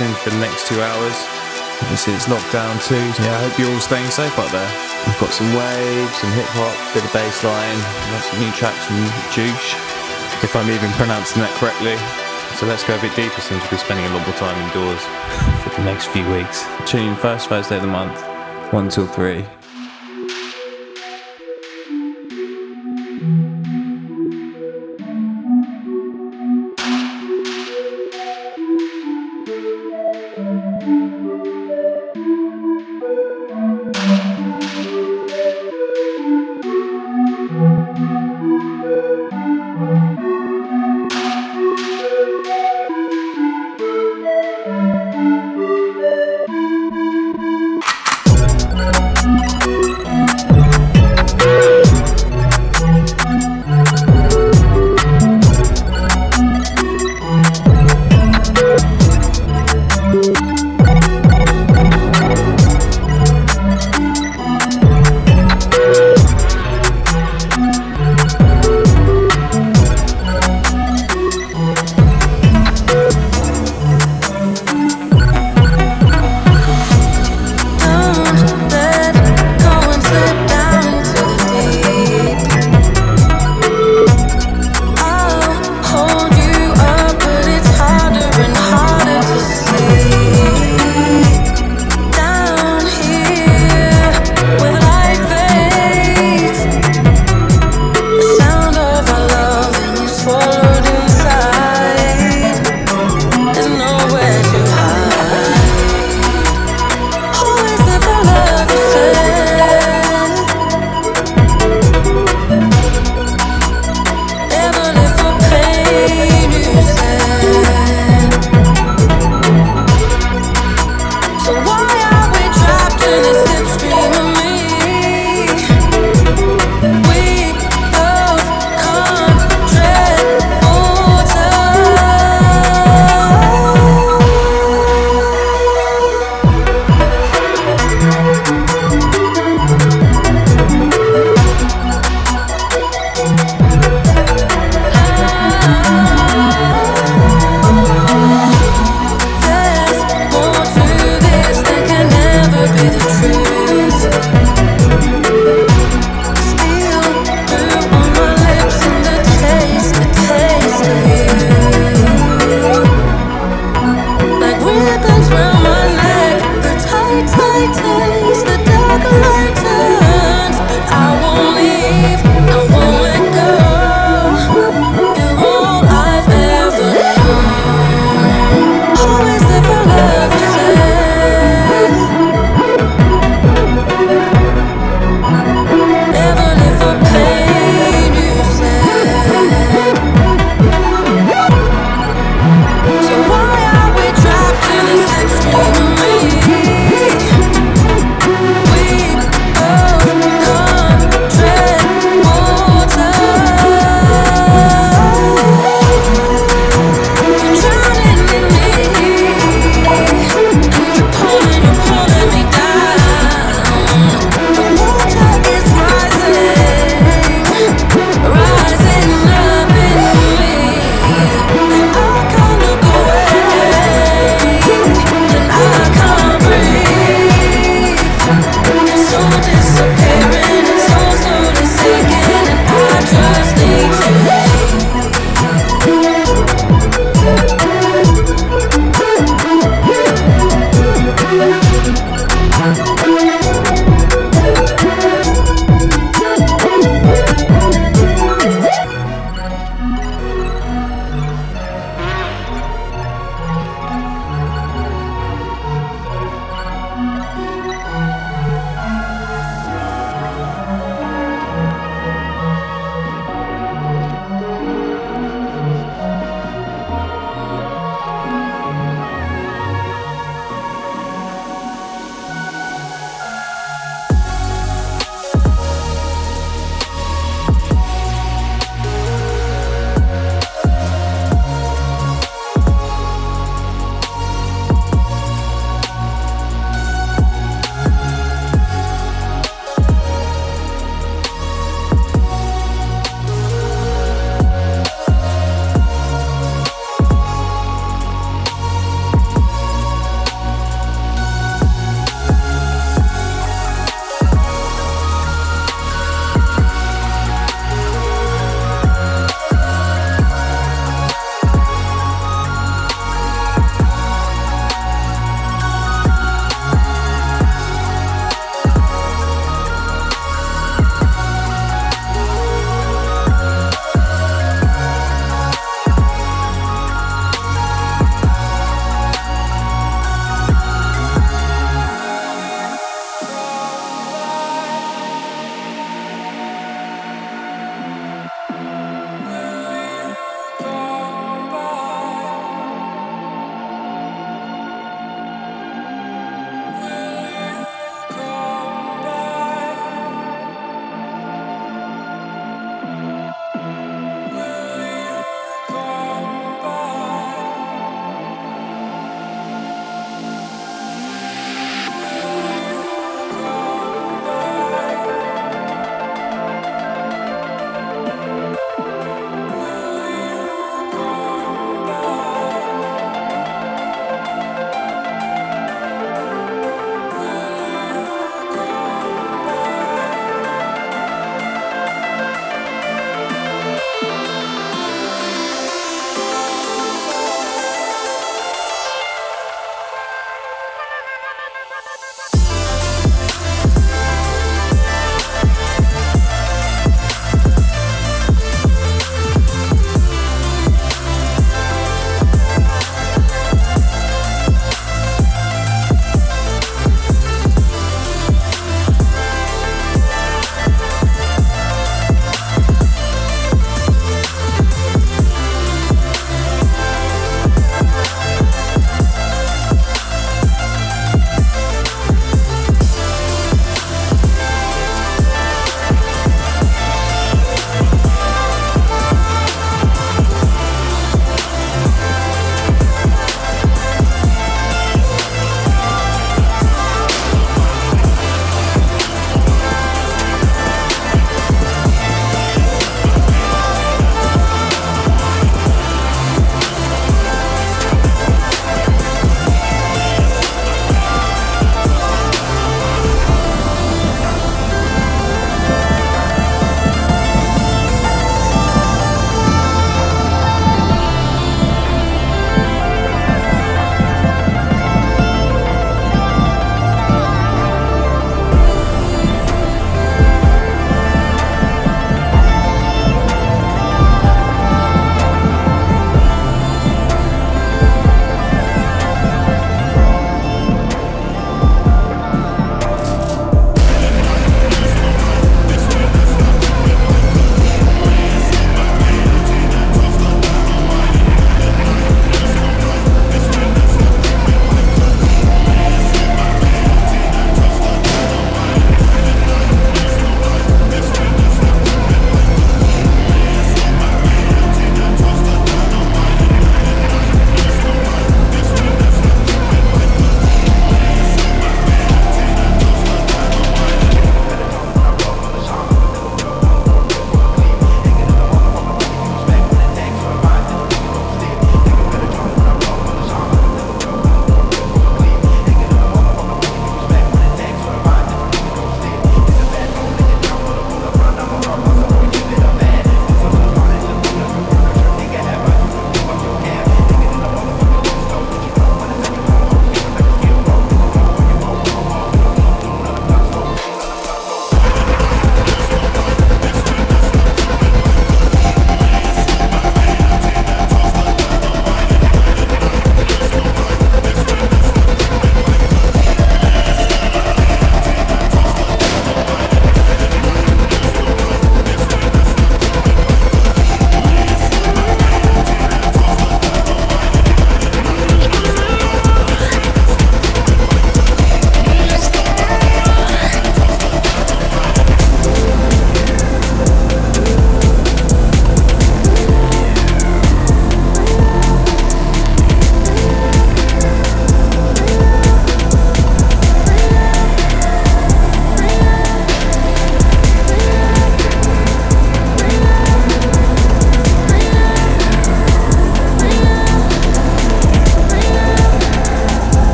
James here. You're locked in for the next two hours. Obviously, it's lockdown too. Yeah, I hope you're all staying safe out there. We've got some waves, some hip hop, bit of bass line, some new tracks from Juice, if I'm even pronouncing that correctly. So let's go a bit deeper since we'll be spending a lot more time indoors for the next few weeks. Tune in first Thursday of the month, 1 till 3.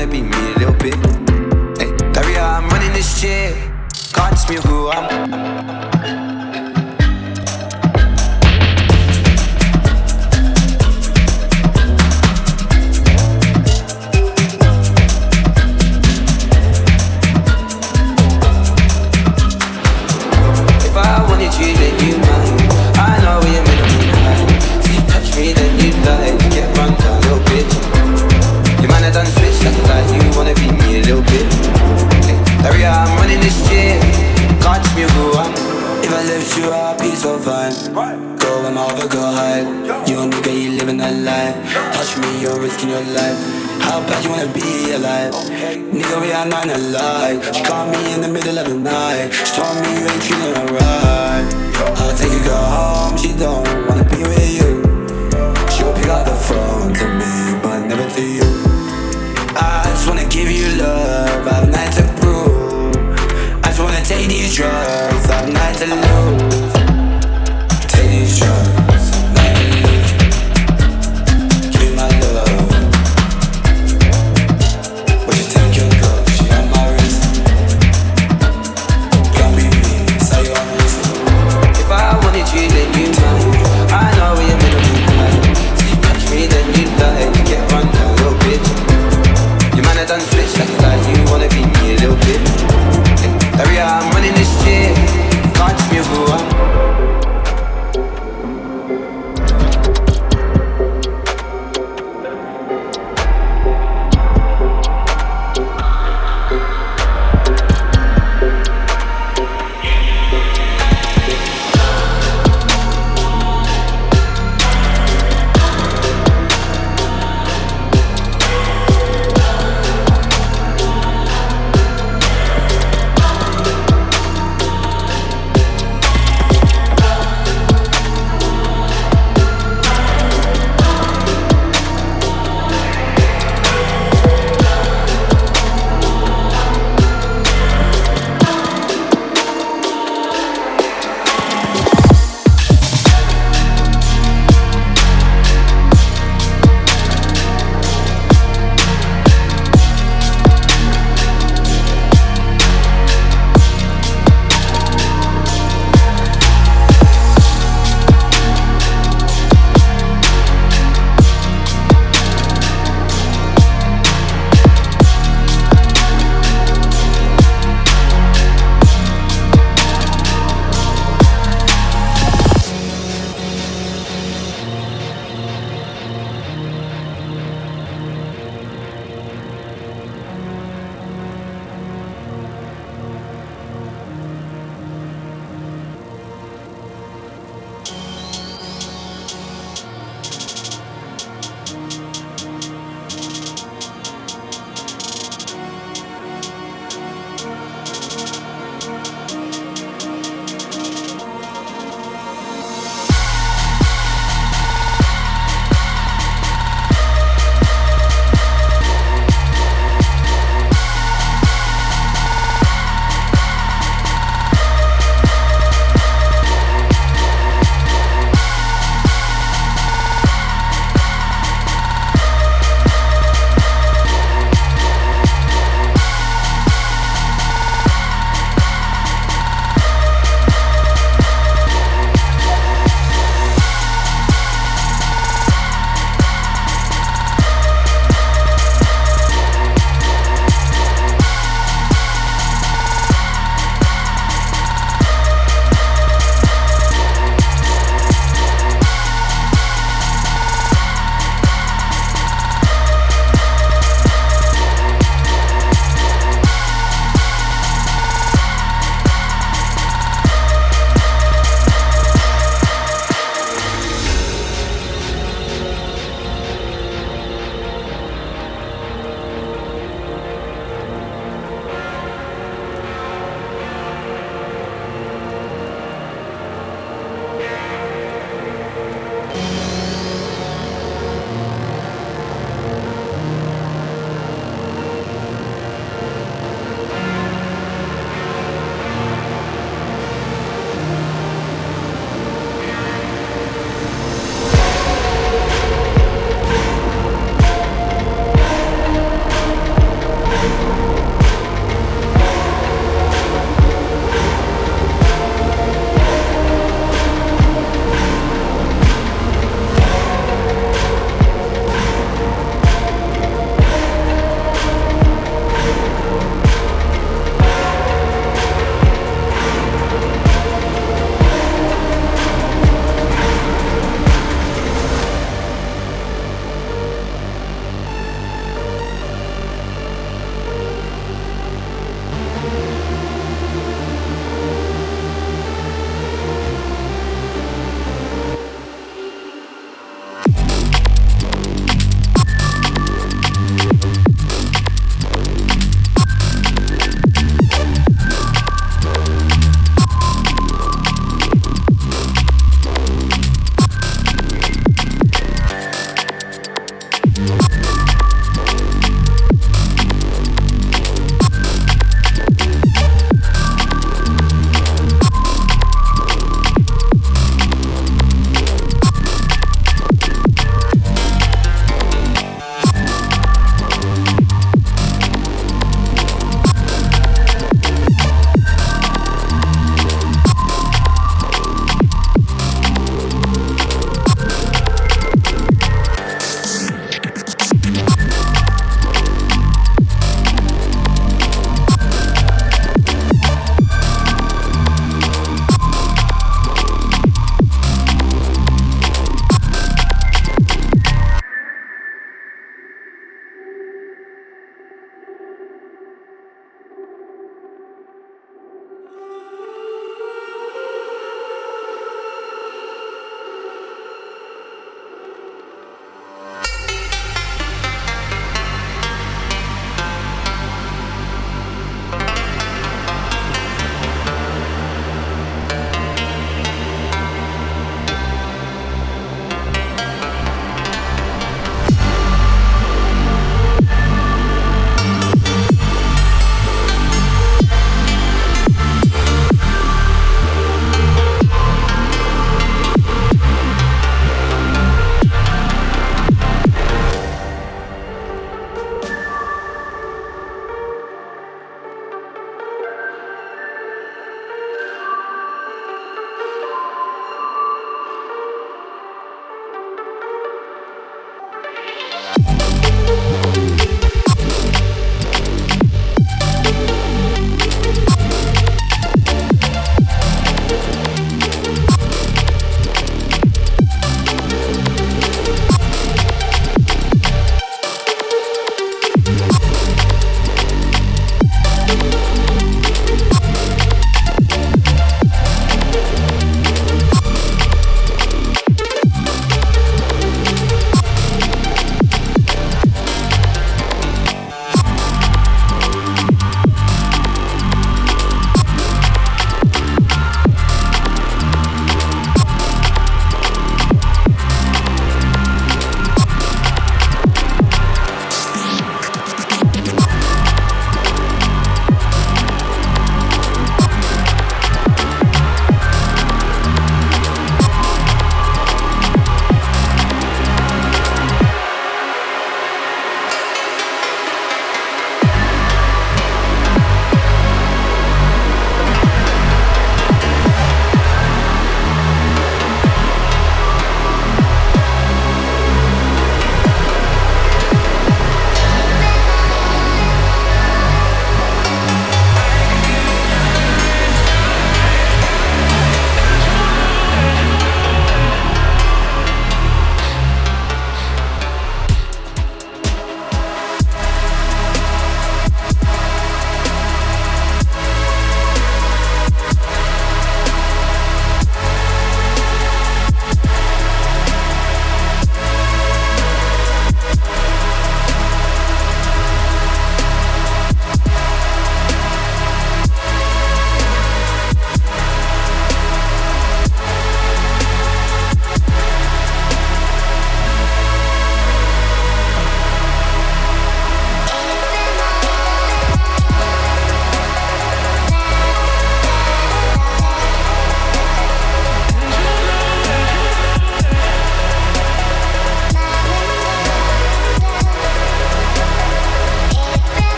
I be where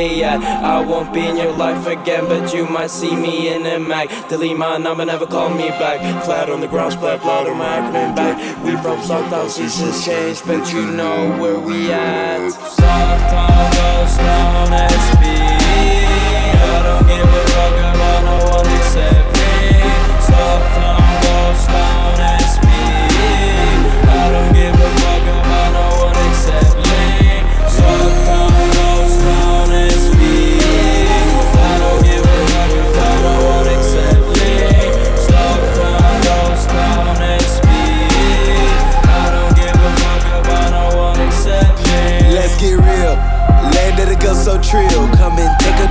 they at. I won't be in your life again, but you might see me in a Mac. Delete my number, never call me back. Flat on the ground, splat blood on my acronym back. We from Stocktown, seasons change, but you know where we at. Stocktown goes down SB.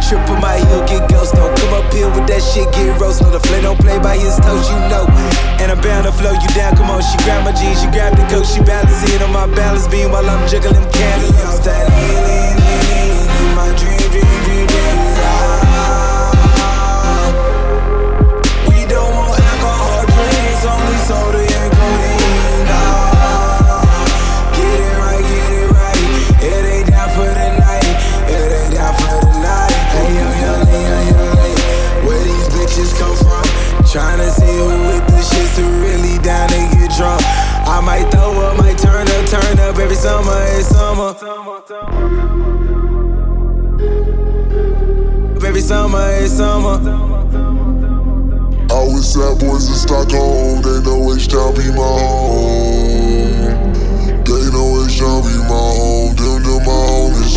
Trip on my hill, get ghost. Don't come up here with that shit, get roast. No, the flame don't play by his toes, you know. And I'm bound to flow you down. Come on, she grab my jeans, she grab the coat, she balance it on my balance beam while I'm juggling. That dream, dream, dream. Turn up every summer, it's summer. Every summer, it's summer. I was sad boys in Stockholm, they know H-Town be my home. They know H-Town be my home, them, them my homies.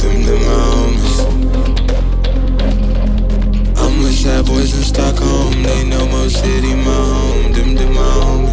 Them, them my homies. I'm with sad boys in Stockholm. They know Mo City my home. Them, them my homies.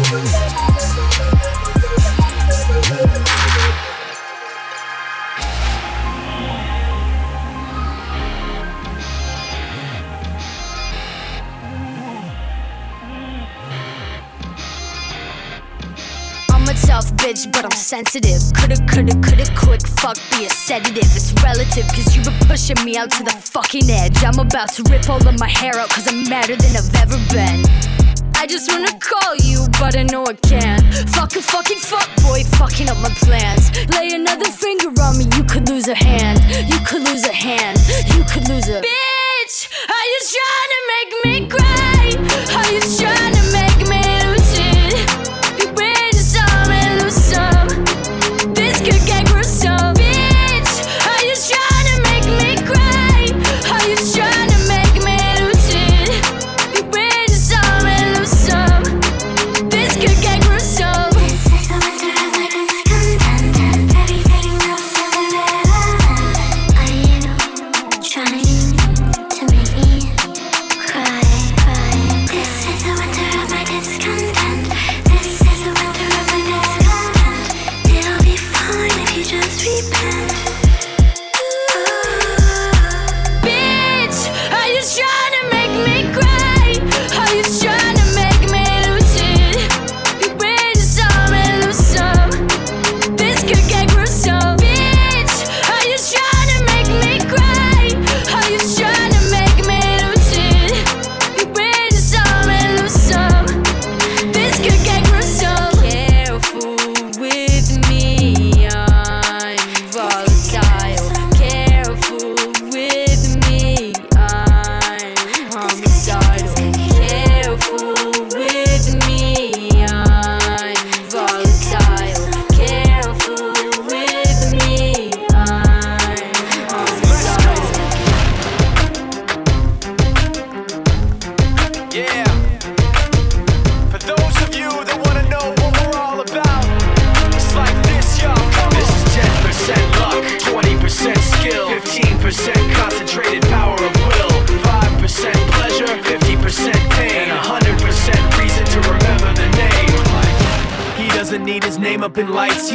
Thank sensitive. Coulda, coulda, coulda, quick fuck be a sedative. It's relative, cause you been pushing me out to the fucking edge. I'm about to rip all of my hair out, cause I'm madder than I've ever been. I just wanna call you, but I know I can't. Fuck a fucking fuck boy, fucking up my plans. Lay another finger on me, you could lose a hand. You could lose a hand. You could lose a. Bitch, are you trying to make me cry?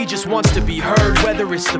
He just wants to be heard. Whether it's the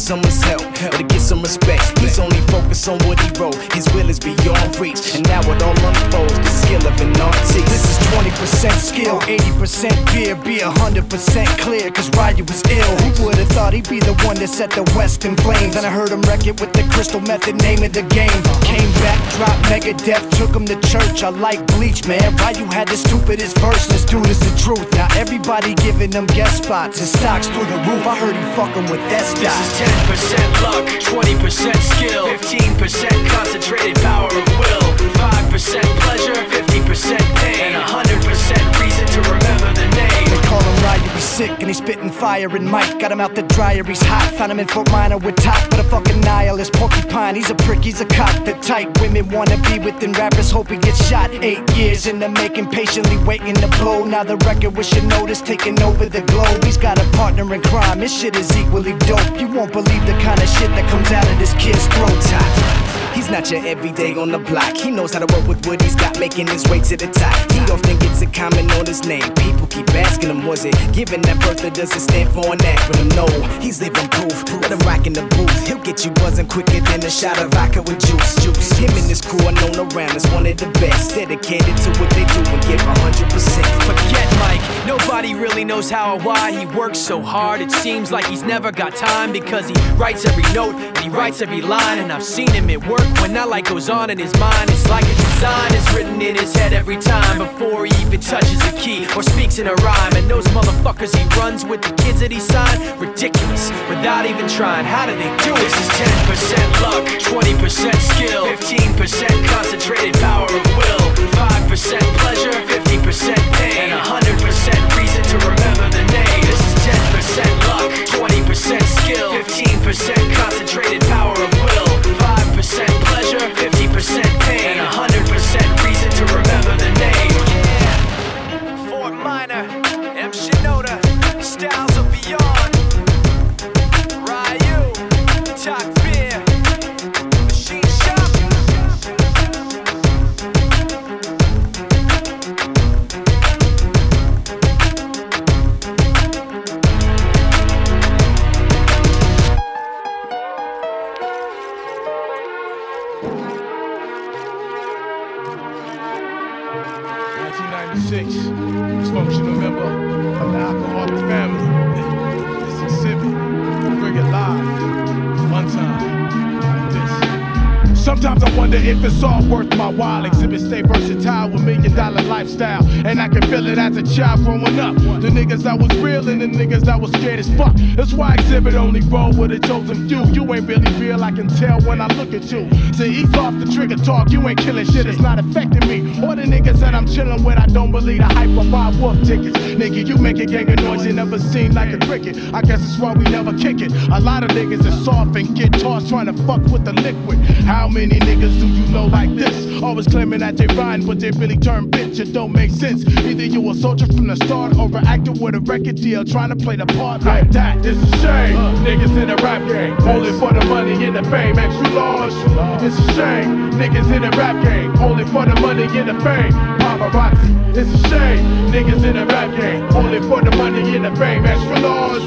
someone's help or to get some respect. He's only focused on what he wrote, his will is beyond reach. And now it all unfolds, the skill of an artist. This is 20% skill, 80% fear, be 100% clear, cause Ryu was ill. Who would've thought he'd be the one that set the West in flames? And I heard him wreck it with the crystal method, name of the game. Came back, dropped Megadeth, took him to church. I like Bleach, man. Ryu had the stupidest verse, this dude is the truth. Now everybody giving them guest spots and stocks through the roof. I heard he fucking with that is 10% luck, 20% skill, 15% concentrated power of will, he's spitting fire and Mike got him out the dryer, he's hot. Found him in Fort Minor with top, but a fucking nihilist porcupine. He's a prick, he's a cock. The type women wanna be within rappers, hope he gets shot. Eight years in the making, patiently waiting to blow. Now the record with notice taking over the globe. He's got a partner in crime, his shit is equally dope. You won't believe the kind of shit that comes out of this kid's throat. He's not your everyday on the block. He knows how to work with what he's got, making his way to the top. He often gets a comment on his name. People keep asking him, was it given that birth that doesn't stand for an acronym? No, he's living proof. Let him rock in the booth. He'll get you buzzing quicker than a shot of vodka with juice. Juice. Him and his crew are known around as one of the best. Dedicated to what they do and give 100%. Forget Mike, nobody really knows how or why he works so hard. It seems like he's never got time because he writes every note and he writes every line. And I've seen him at work when that light goes on in his mind. It's like a design is written in his head every time before he even touches a key or speaks in a rhyme. And those motherfuckers he runs with the kids that he signed, ridiculous without even trying. How do they do it? This is 10% luck, 20% skill, 15% concentrated power of will, 5% pleasure, 50% pain, and 100% reason to remember the name. This is 10% luck, 20% skill, 15% concentrated power of will, 5% pleasure, 50% pain, and 100% child growing up. The niggas that was real and the niggas that was scared as fuck. That's why exhibit only roll with a chosen few. You ain't really real, I can tell when I look at you. So ease off the trigger talk, you ain't killing shit, it's not affecting me. All the niggas that I'm chilling with, I don't believe the hype of buy wolf tickets. Nigga, you make a gang of noise, you never seen like a cricket. I guess that's why we never kick it. A lot of niggas is soft and get tossed trying to fuck with the liquid. How many niggas do you know like this? Always claiming that they rhyme, but they really turn bitch. It don't make sense. Either you a soldier from the start an with a record deal trying to play the part like that. It's a shame. Uh. Niggas in the rap game, only for the money and the fame. Extra large. It's a shame. Niggas in the rap game, only for the money and the fame. Paparazzi. It's a shame. Niggas in the rap game, only for the money and the fame. Extra large.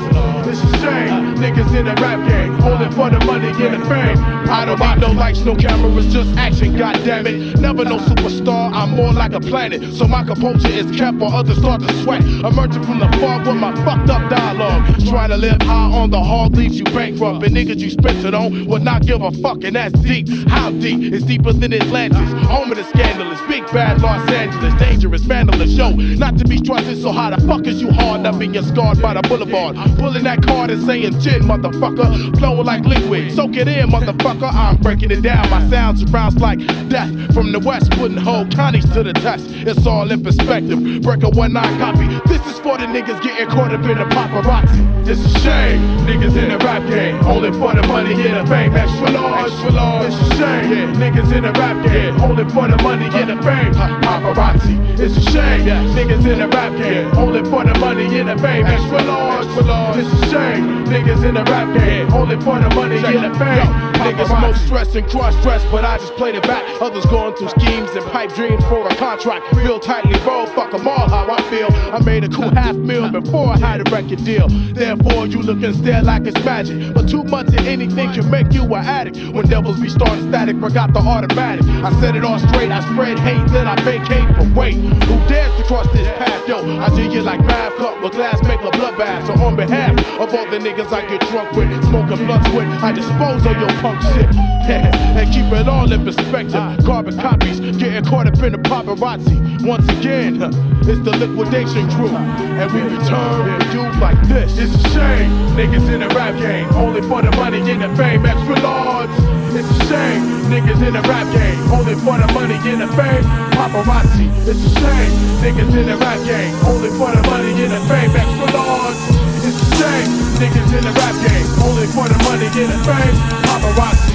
It's a shame. Niggas in the rap game, only for the money and the fame. I don't buy no lights, no cameras, just action. God damn it. Never no superstar. I'm more like a planet, so my composure is kept while others start to sweat. Emerging from the fog with my fucked up dialogue. Trying to live high on the hard leaves you bankrupt, and niggas you spent it on would not give a fuck, and that's deep. How deep? It's deeper than Atlantis. Home of the scandalous, big bad Los Angeles, dangerous, not to be trusted, so how the fuck is you hard up and you're scarred by the boulevard? Pulling that card and saying, chill. in, motherfucker. Flowing like liquid, soak it in, motherfucker. I'm breaking it down. My sound surrounds like death from the west, putting whole counties to the test. It's all in perspective. Breaker one nine copy. This is for the niggas getting caught up in the paparazzi. It's a shame, niggas in the rap game, only for the money and the fame. Extra large, large. It's a shame, yeah. niggas in the rap game, only for the money and the fame. Paparazzi. It's a shame, yeah. niggas in the rap game, only for the money and the fame. Extra large. It's a shame, niggas in the rap game, only for the money and the fame. Niggas most stressed and cross dressed, but I just played it back. Others going through schemes and pipe dreams for a contract. Real tightly rolled, fuck them all how I feel. I made a cool half meal before I had a record deal. Therefore, you look and stare like it's magic. But too much of anything can make you an addict. When devils be starting static, forgot the automatic. I set it all straight, I spread hate, then I vacate. But wait, who dares to cross this path? Yo, I do you like math, cup with glass, make a bloodbath. So on behalf of all the niggas I get drunk with, smoking blunts with, I dispose of your punk shit. and keep it all in perspective. Carbon copies, getting caught up in the paparazzi. Once again, it's the liquidation crew. And we return to you like this. It's a shame, niggas in the rap game, only for the money and the fame, extra large. It's a shame, niggas in the rap game, only for the money and the fame, paparazzi. It's a shame, niggas in the rap game, only for the money and the fame, extra large. It's a shame, niggas in the rap game, only for the money and the fame, paparazzi.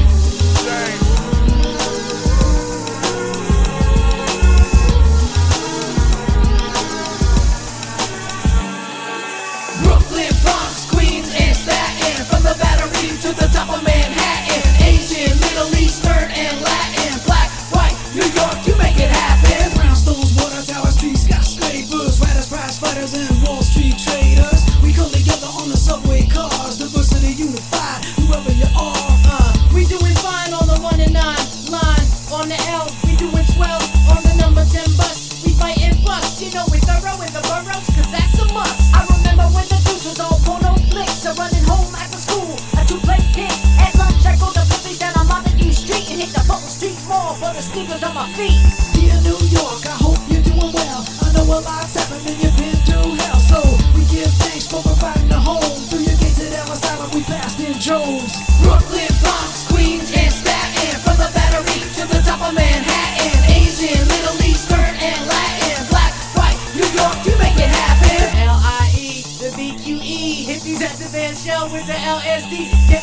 Sneakers on my feet. Dear New York, I hope you're doing well. I know a lot's happened and you've been through hell. So we give thanks for providing a home. Through your gates at Ellis Island, we passed in droves. Brooklyn, Bronx, Queens, and Staten. From the Battery to the top of Manhattan. Asian, Middle Eastern, and Latin. Black, white, New York, you make it happen. L-I-E, the B-Q-E. Hippies at the band show with the LSD. Get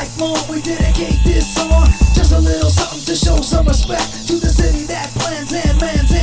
We dedicate this song, just a little something to show some respect to the city that plans and mans.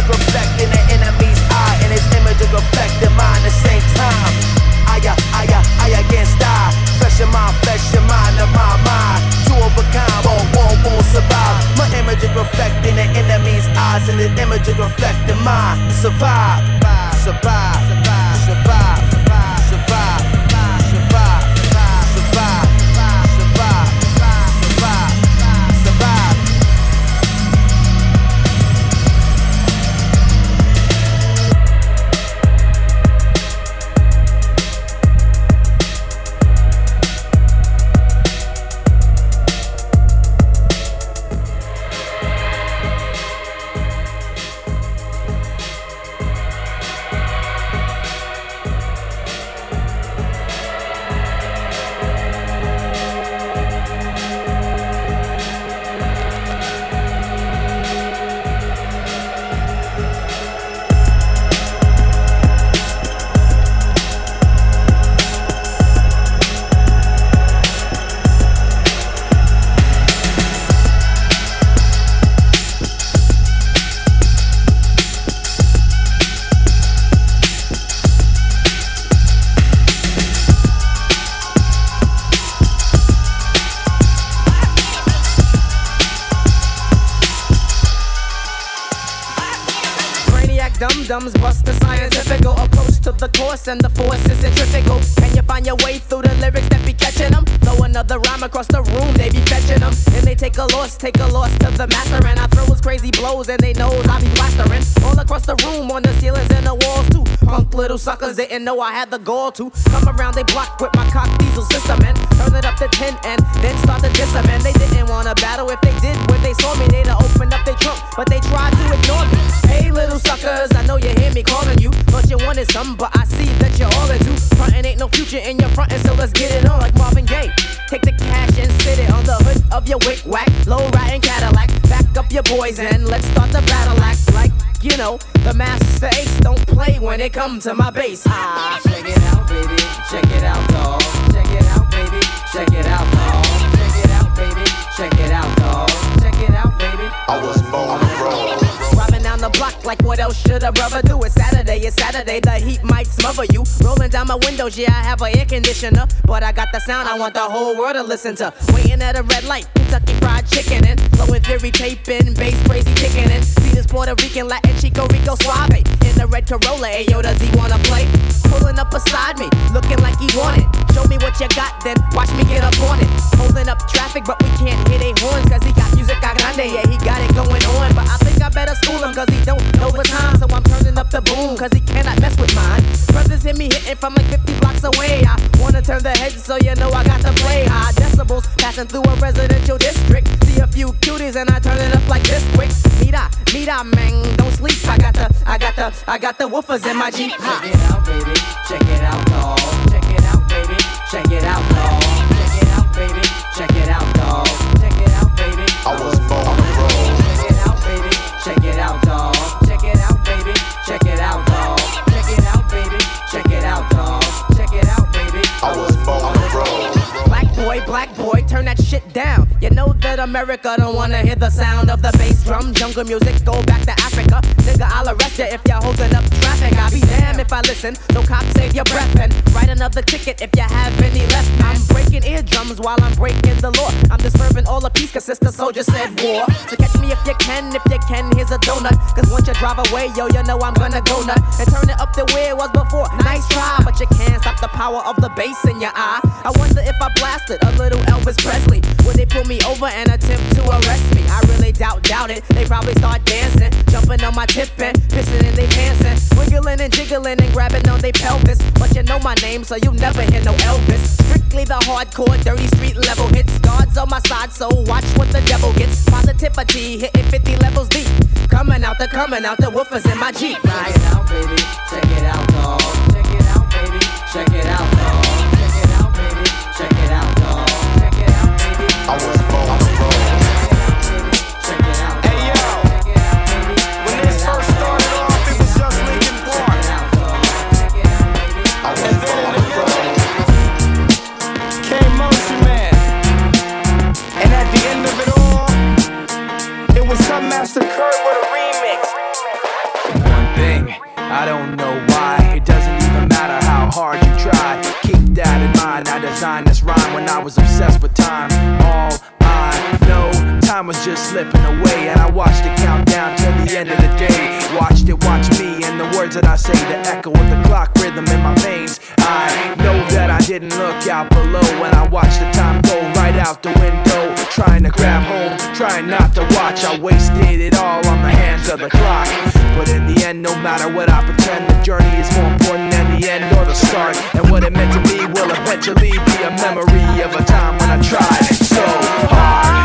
is reflecting the enemy's eye, and his image is reflecting mine the same time. I, I, I, I against I, Flesh and my flesh and mine, of my mind. Two of a kind, won't, won't, won't survive. My image is reflecting the enemy's eyes, and his image is reflecting mine. Survive, survive. even know I had the goal to come around. They block with my cock diesel system and turn it up to 10 and then start to diss them. And they didn't want to battle if they did when they saw me. They'd have opened up their trunk, but they tried to ignore me. Hey, little suckers, I know you hear me calling you. but you wanted some, but I see that you're all into frontin'. Ain't no future in your frontin', so let's get it on like Marvin Gaye. Take the cash and sit it on the hood of your wick whack, low riding Cadillac. Back up your boys and let's start the battle act like you know when it comes to my bass. Ah, check it out, baby. Check it out, dog. Check it out, baby. Check it out, dog. Check it out, baby. Check it out, dog. Check it out, baby. I was born to roll. Robbing down the block like what else should a brother do? It's Saturday, it's Saturday, the heat might smother you. Rolling down my windows, yeah, I have an air conditioner. But I got the sound I want the whole world to listen to. Waiting at a red light, chicken and blowing theory taping, bass crazy kicking in. See this Puerto Rican, Latin Chico Rico Suave. In the red Corolla, ayo, does he wanna play? Pulling up beside me, looking like he want it. Show me what you got, then watch me get up on it. Holding up traffic, but we can't hear they horns, cause he got music a grande, yeah, he got it going on. But I think I better school him, cause he don't know the time. So I'm turning up the boom, cause he cannot mess with mine. Brothers hear me hitting from like 50 blocks away. I wanna turn the heads so you know I got to play high decibels. Passing through a residential district. See a few cuties and I turn it up like this quick. Mira, mira, man, don't sleep. I got the, I got the, I got the woofers in my Jeep. Check it out, baby. Check it out, dog. Check it out, dog. Check it out, baby. Check it out, dog. Check it out, baby. I was that America don't wanna hear the sound of the bass drum. Jungle music, go back to Africa. Nigga, I'll arrest ya if you're holding up traffic. I'll be damned if I listen. So cops save your breath and write another ticket if you have any left. I'm breaking eardrums while I'm breaking the law. I'm disturbing all the peace, cause sister soldier said war. So catch me if you can, if you can, here's a donut. Cause once you drive away, yo, you know I'm gonna go nut. And turn it up the way it was before. Nice try, but you can't stop the power of the bass in your eye. I wonder if I blasted a little Elvis Presley. Would they pull me over and attempt to arrest me? I really doubt, doubt it. They probably start dancing, jumping on my tip and pissing in their pants and wiggling and jiggling and grabbing on their pelvis. But you know my name, so you never hear no Elvis. Strictly the hardcore, dirty street level hits. Guards on my side, so watch what the devil gets. Positivity hitting 50 levels deep. Coming out the coming out the woofers in my Jeep. Check it out, baby. Check it out, dog. Check it out, baby. Check it out, dog. Check it out, baby. Check it out, dog. Check it out, baby. I was I this rhyme when I was obsessed with time. All time was just slipping away. And I watched it count down till the end of the day. Watched it watch me and the words that I say, the echo of the clock rhythm in my veins. I know that I didn't look out below when I watched the time go right out the window. Trying to grab hold, trying not to watch. I wasted it all on the hands of the clock. But in the end, no matter what I pretend, the journey is more important than the end or the start. And what it meant to me will eventually be a memory of a time when I tried so hard.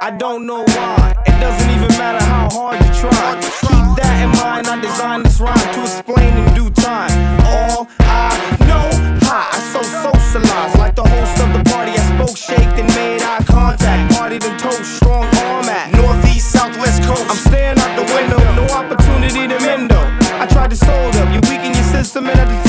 I don't know why. It doesn't even matter how hard you try. Keep that in mind. I designed this rhyme to explain in due time. All I know, hi, I so socialized like the host of the party. I spoke, shaked, and made eye contact. Partied and toast, strong arm at northeast, southwest coast. I'm staring out the window, no opportunity to mend. I tried to sold up, you weaken your system and had to throw it up. I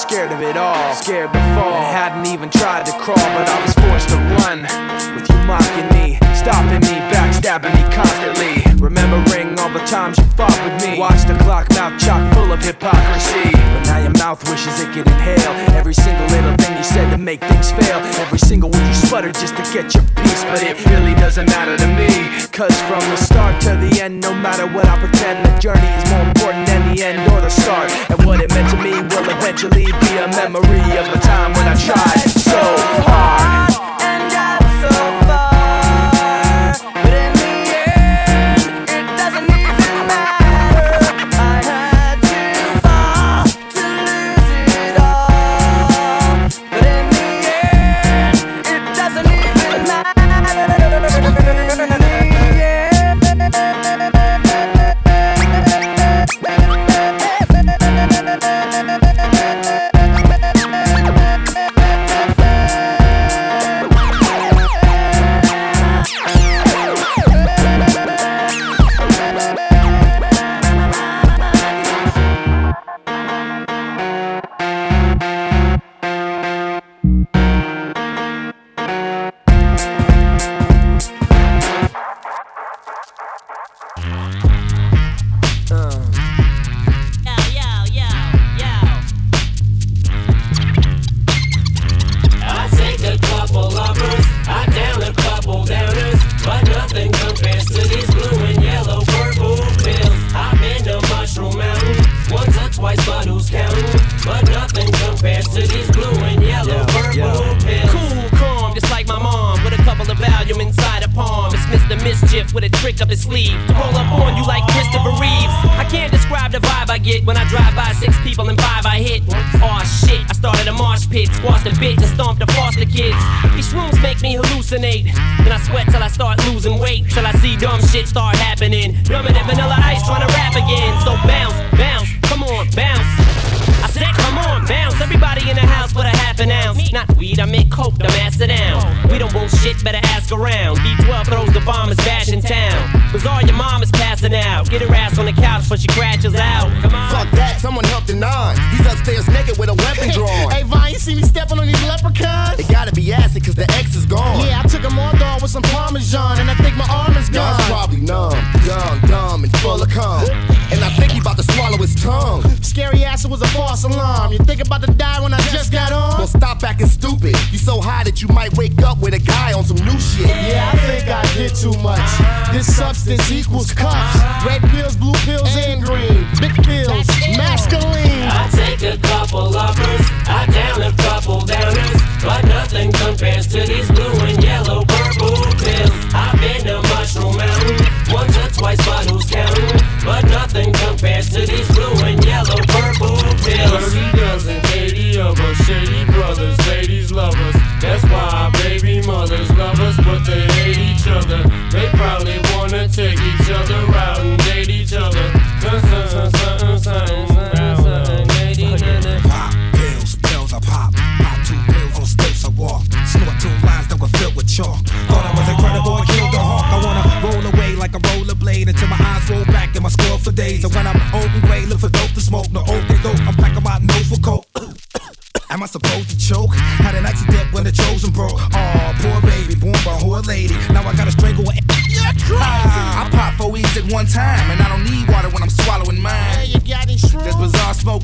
scared of it all. Scared to I hadn't even tried to crawl, but I was forced to run. With you mocking me, stopping me, backstabbing me constantly. Remembering all the times you fought with me. Watch the clock, mouth chock full of hypocrisy. But now your mouth wishes it could inhale. Every single little thing you said to make things fail. Every single word you sputtered just to get your peace. But it really doesn't matter to me. Cause from the start to the end, no matter what I pretend, the journey is more important than the end or the start. And what it meant to me will eventually be a memory of a time when I tried so hard.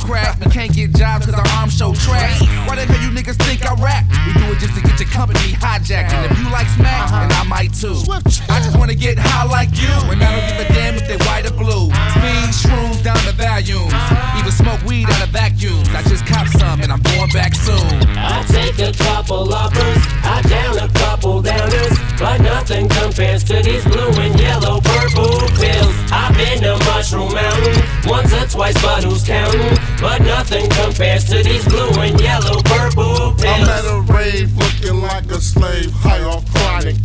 crack. We can't get jobs cause our arms show trash. Why the hell you niggas think I rap? We do it just to get your company hijacked. And if you like smack, then I might too. I just wanna get high like you. And I don't give a damn if they white or blue. Speed, shrooms down the volumes. Even smoke weed out of vacuums. I just cop some and I'm going back soon. I take a couple uppers, I down a couple downers. But nothing compares to these blue and yellow purple pills. I've been to Mushroom Mountain. Once or twice but who's counting, but nothing compares to these blue and yellow purple pills. I'm at a rave looking like a slave, high off chronic.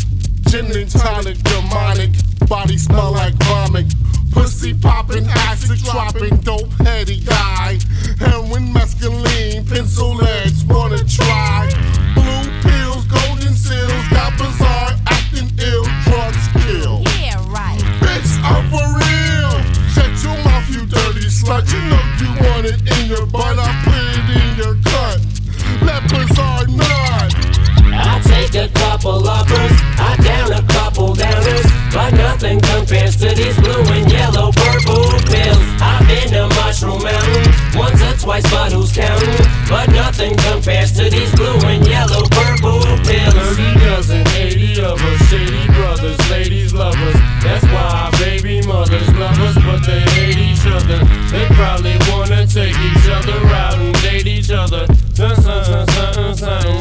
Gin and tonic, demonic, body smell like vomit. Pussy popping, acid dropping, dope heady guy. Heroin, mescaline, pencil legs, wanna try. To these blue and yellow purple pills. I've been to Mushroom Mountain once or twice, but who's counting? But nothing compares to these blue and yellow purple pills. Thirty dozen, eighty of us, shady brothers, ladies lovers. That's why our baby mothers love us, but they hate each other. They probably wanna take each other out and date each other. Dun, dun, dun, dun, dun, dun,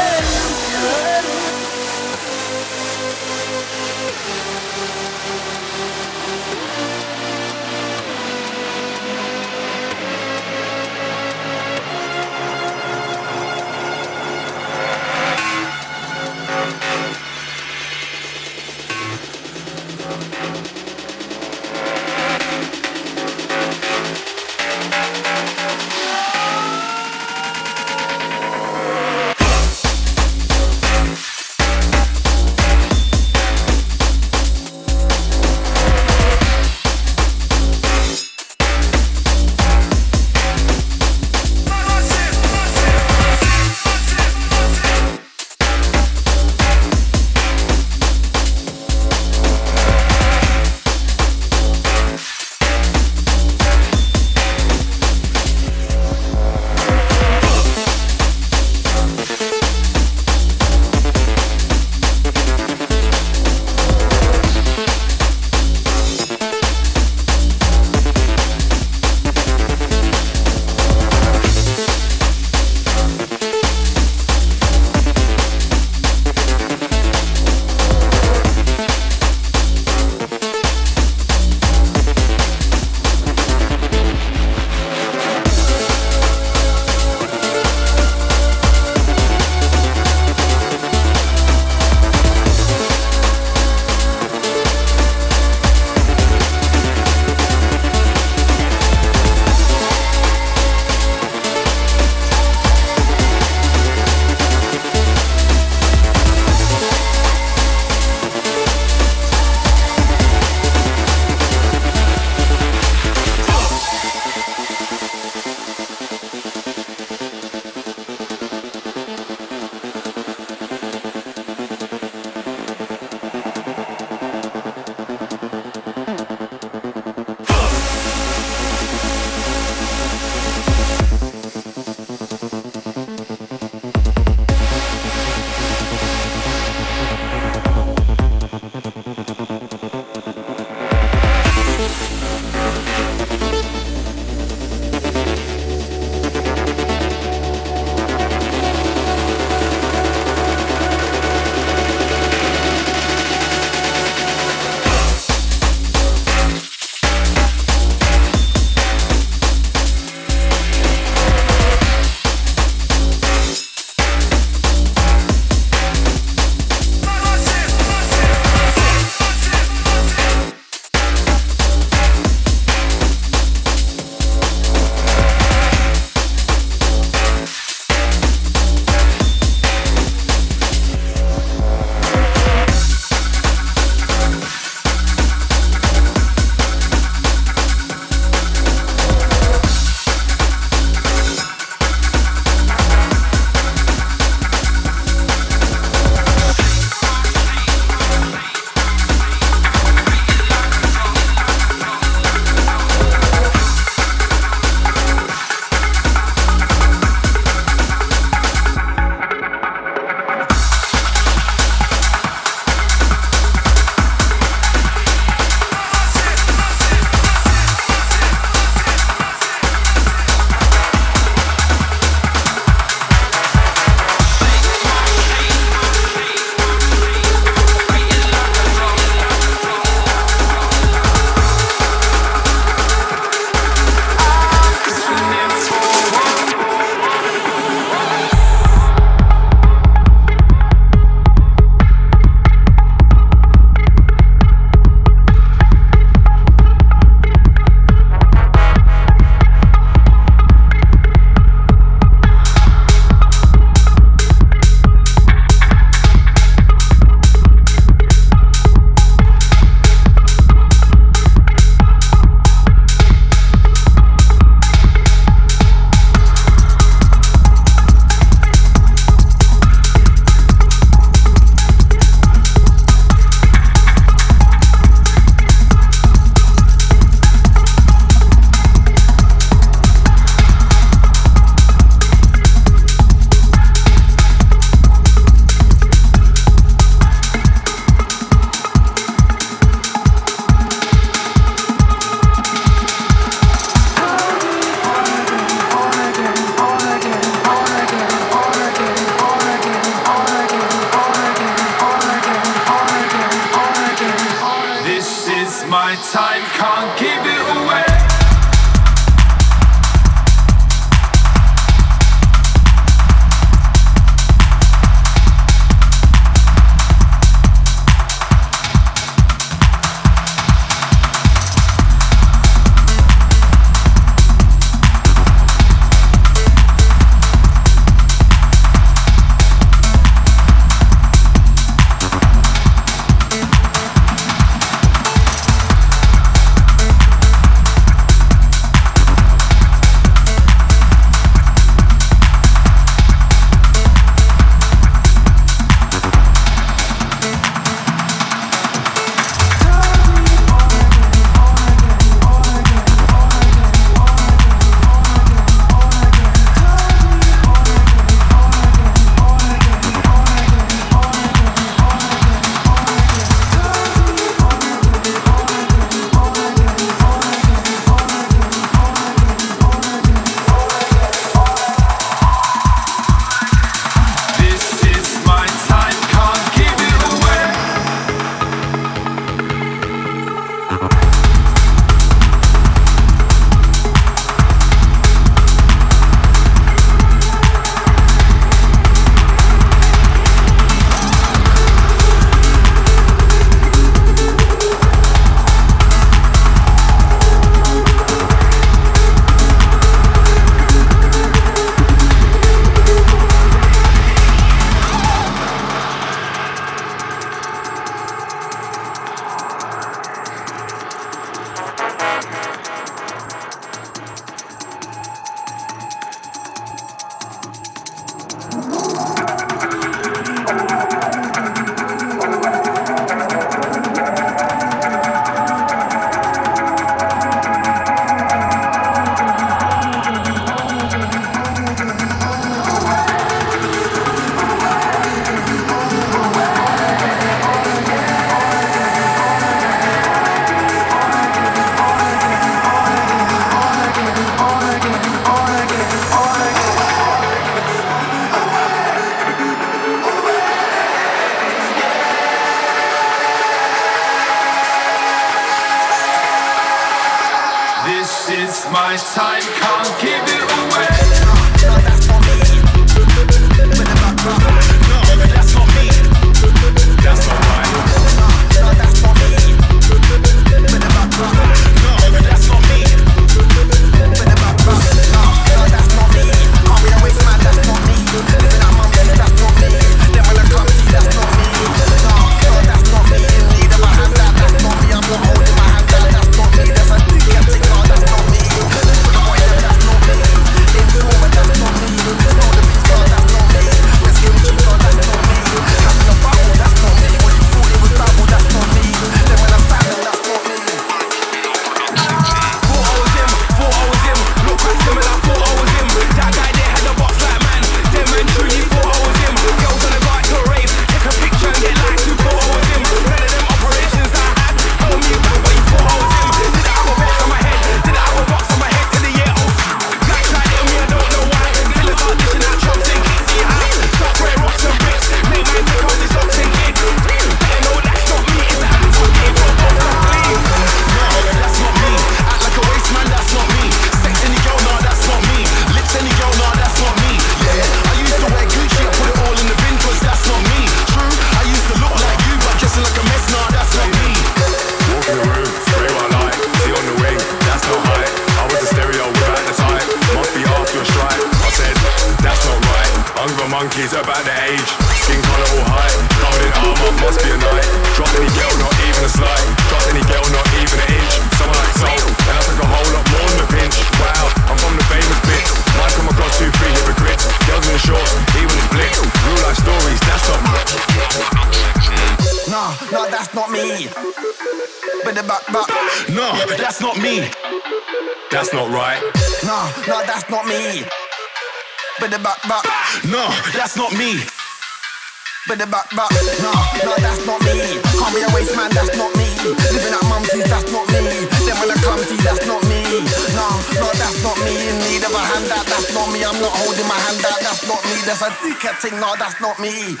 not me.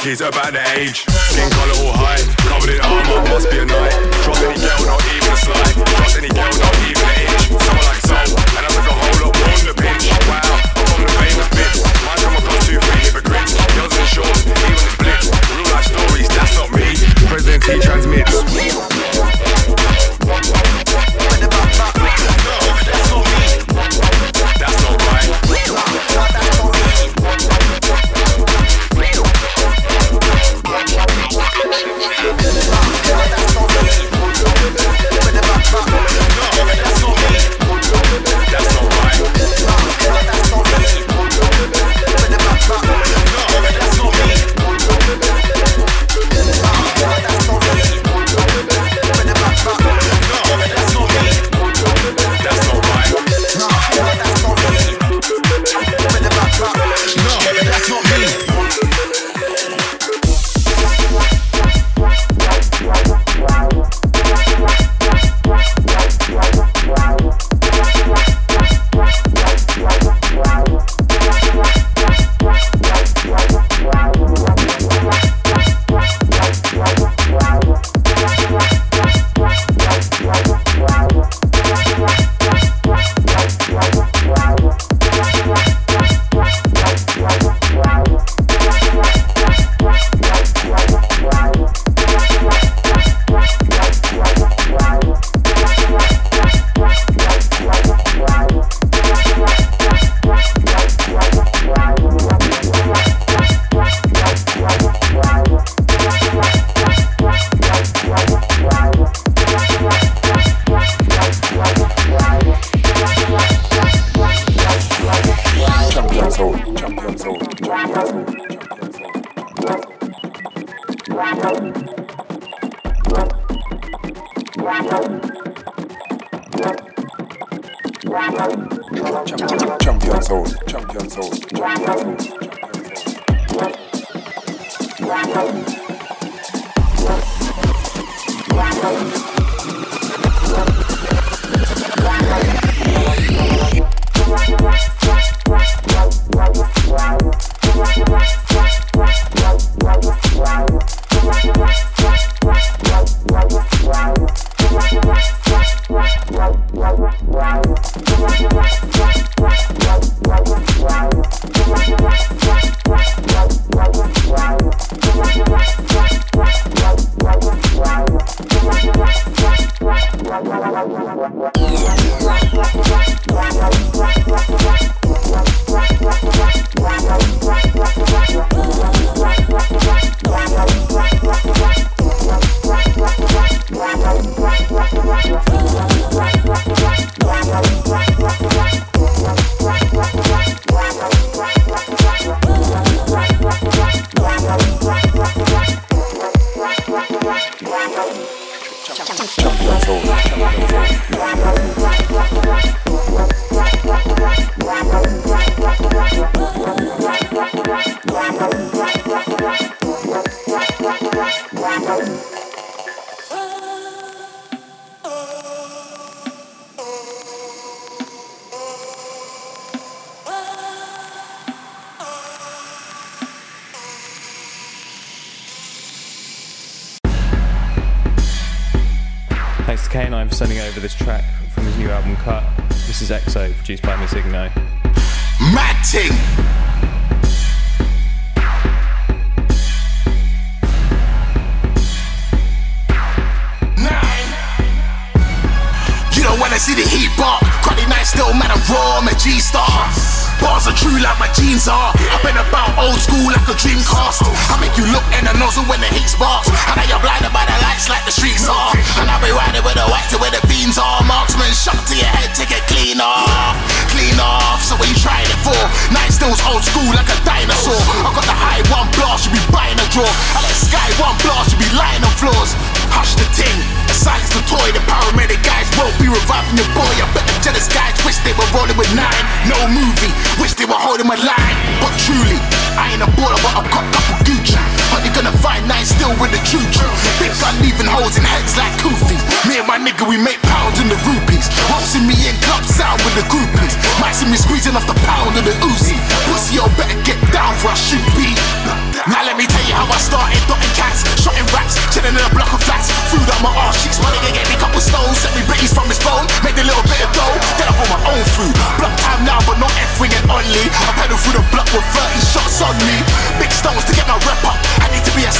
monkeys about the age. Skin color all high, covered in armor, must be a knight. Trust any girl, not even a slight. Trust any girl, not even an inch. Someone like soul, and I took a whole lot on the pinch. Wow, I'm from the famous bits. Mine come across too free hypocrites. Girls in shorts, even in blitz. Real life stories, that's not me. President T transmits.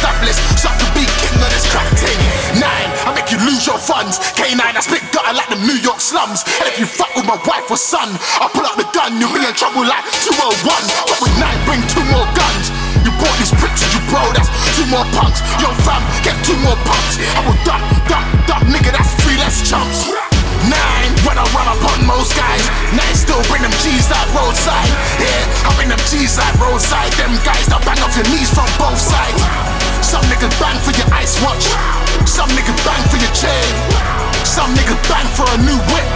Established, so I be king of this crack thing. Nine, I make you lose your funds. K9, I spit gutter like the New York slums. And if you fuck with my wife or son, I pull out the gun, you'll be in trouble like 201. But with nine, bring two more guns. You bought these pictures, you bro, that's two more punks. Yo, fam, get two more pumps. I will duck, duck, duck, nigga, that's three less chumps. Nine, when I run up on most guys. Nine, still bring them G's that roadside. Yeah, I bring them G's that roadside. Them guys that bang off your knees from both sides. Some niggas bang for your ice watch. Some niggas bang for your chain. Some niggas bang for a new whip.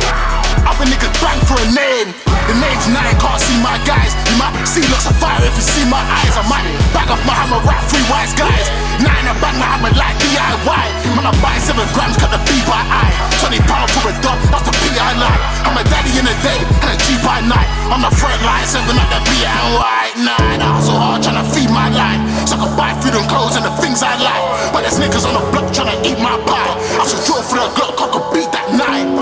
Other niggas bang for a name. The name's nine, can't see my guys. You might see lots of fire if you see my eyes. I might bang off my hammer, rap three wise guys. Nine, I bang my hammer like DIY. Man, I buy seven grams, cut the B by eye. 20 pounds for a dog, that's the P I like. I'm a daddy in the day and a G by night. I'm the front line, seven at the B and white. Nine, I hustle hard trying to feed my line. So I can buy food and clothes and the things I like. But there's niggas on the block trying to eat my pie. I should draw for the Glock, I could beat that nine.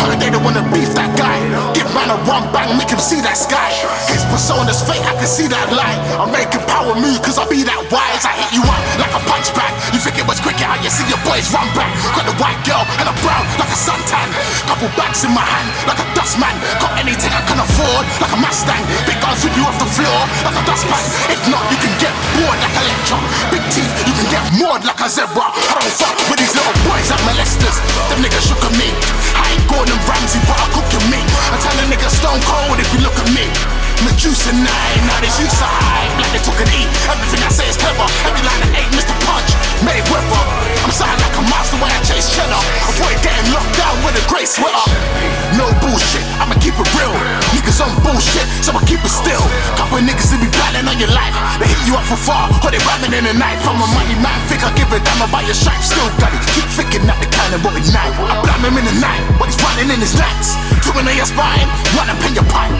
Heard they don't wanna beef that guy. Man a one bang, make him see that sky. His persona's fake, I can see that light. I'm making power move, cause I be that wise. I hit you up like a punch bag. You think it was cricket, how you see your boys run back. Got the white girl and a brown like a suntan. Couple bags in my hand, like a dustman. Got anything I can afford, like a Mustang. Big guns sweep you off the floor, like a dustpan. If not, you can get bored like a lecture. Big teeth, you can get moored like a zebra. I don't fuck with these little boys like molesters. Them niggas shook at me. I ain't Gordon Ramsay, but I cook your meat. I tell a nigga stone cold if you look at me. Medusa nine, now they used to hide like they took an E. Everything I say is clever. Every line I ain't Mr. Punch, made weather. I'm sounding like a monster when I chase cheddar. Avoid getting locked down with a grey sweater. No bullshit, I'ma keep it real. Niggas on bullshit, so I keep it still. Couple niggas that be planning on your life. They hit you up for far, or they ramming in the night. From a money man, think I give a damn about your stripe. Still got it, keep thinking that the kind of boy night. I blam him in the night, but he's running in his nights. Chewing on your spine, run up in your pipe.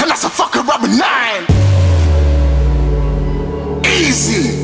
And that's a fucking rubber nine. Easy.